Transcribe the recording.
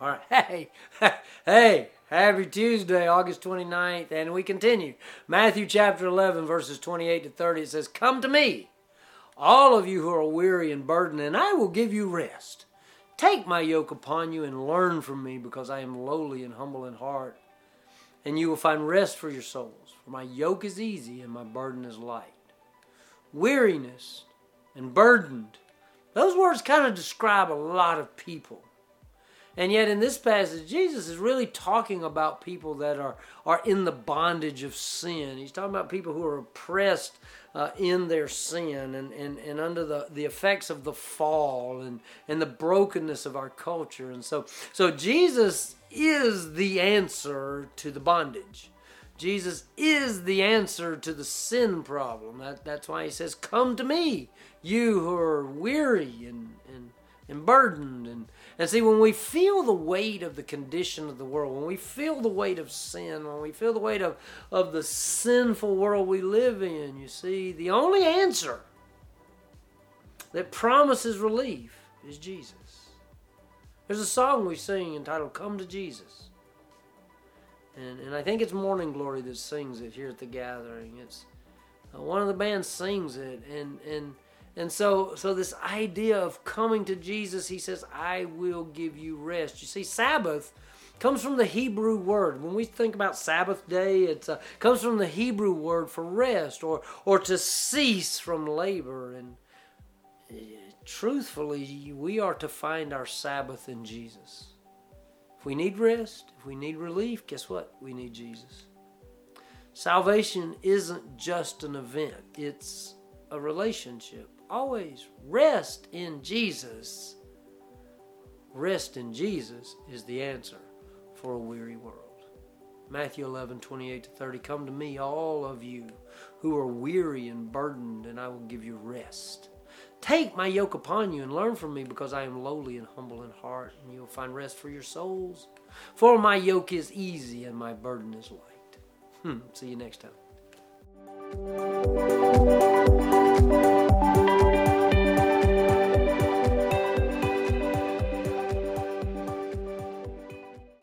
All right. Hey, hey, happy Tuesday, August 29th. And we continue. Matthew chapter 11, verses 28 to 30. It says, Come to me, all of you who are weary and burdened, and I will give you rest. Take my yoke upon you and learn from me, because I am lowly and humble in heart. And you will find rest for your souls. For my yoke is easy and my burden is light. Weariness and burdened. Those words kind of describe a lot of people. And yet, in this passage, Jesus is really talking about people that are, are in the bondage of sin. He's talking about people who are oppressed uh, in their sin and, and, and under the, the effects of the fall and, and the brokenness of our culture. And so, so, Jesus is the answer to the bondage. Jesus is the answer to the sin problem. That, that's why he says, Come to me, you who are weary and, and, burdened. And, and see, when we feel the weight of the condition of the world, when we feel the weight of sin, when we feel the weight of, of the sinful world we live in, you see, the only answer that promises relief is Jesus. There's a song we sing entitled Come to Jesus. And, and I think it's Morning Glory that sings it here at the gathering. It's uh, one of the bands sings it, and and and so so this idea of coming to Jesus, he says, "I will give you rest." You see, Sabbath comes from the Hebrew word. When we think about Sabbath day, it uh, comes from the Hebrew word for rest or or to cease from labor. And uh, truthfully, we are to find our Sabbath in Jesus. If we need rest, if we need relief, guess what? We need Jesus. Salvation isn't just an event, it's a relationship. Always rest in Jesus. Rest in Jesus is the answer for a weary world. Matthew 11, 28 to 30. Come to me, all of you who are weary and burdened, and I will give you rest. Take my yoke upon you and learn from me, because I am lowly and humble in heart, and you will find rest for your souls. For my yoke is easy and my burden is light. Hmm. See you next time.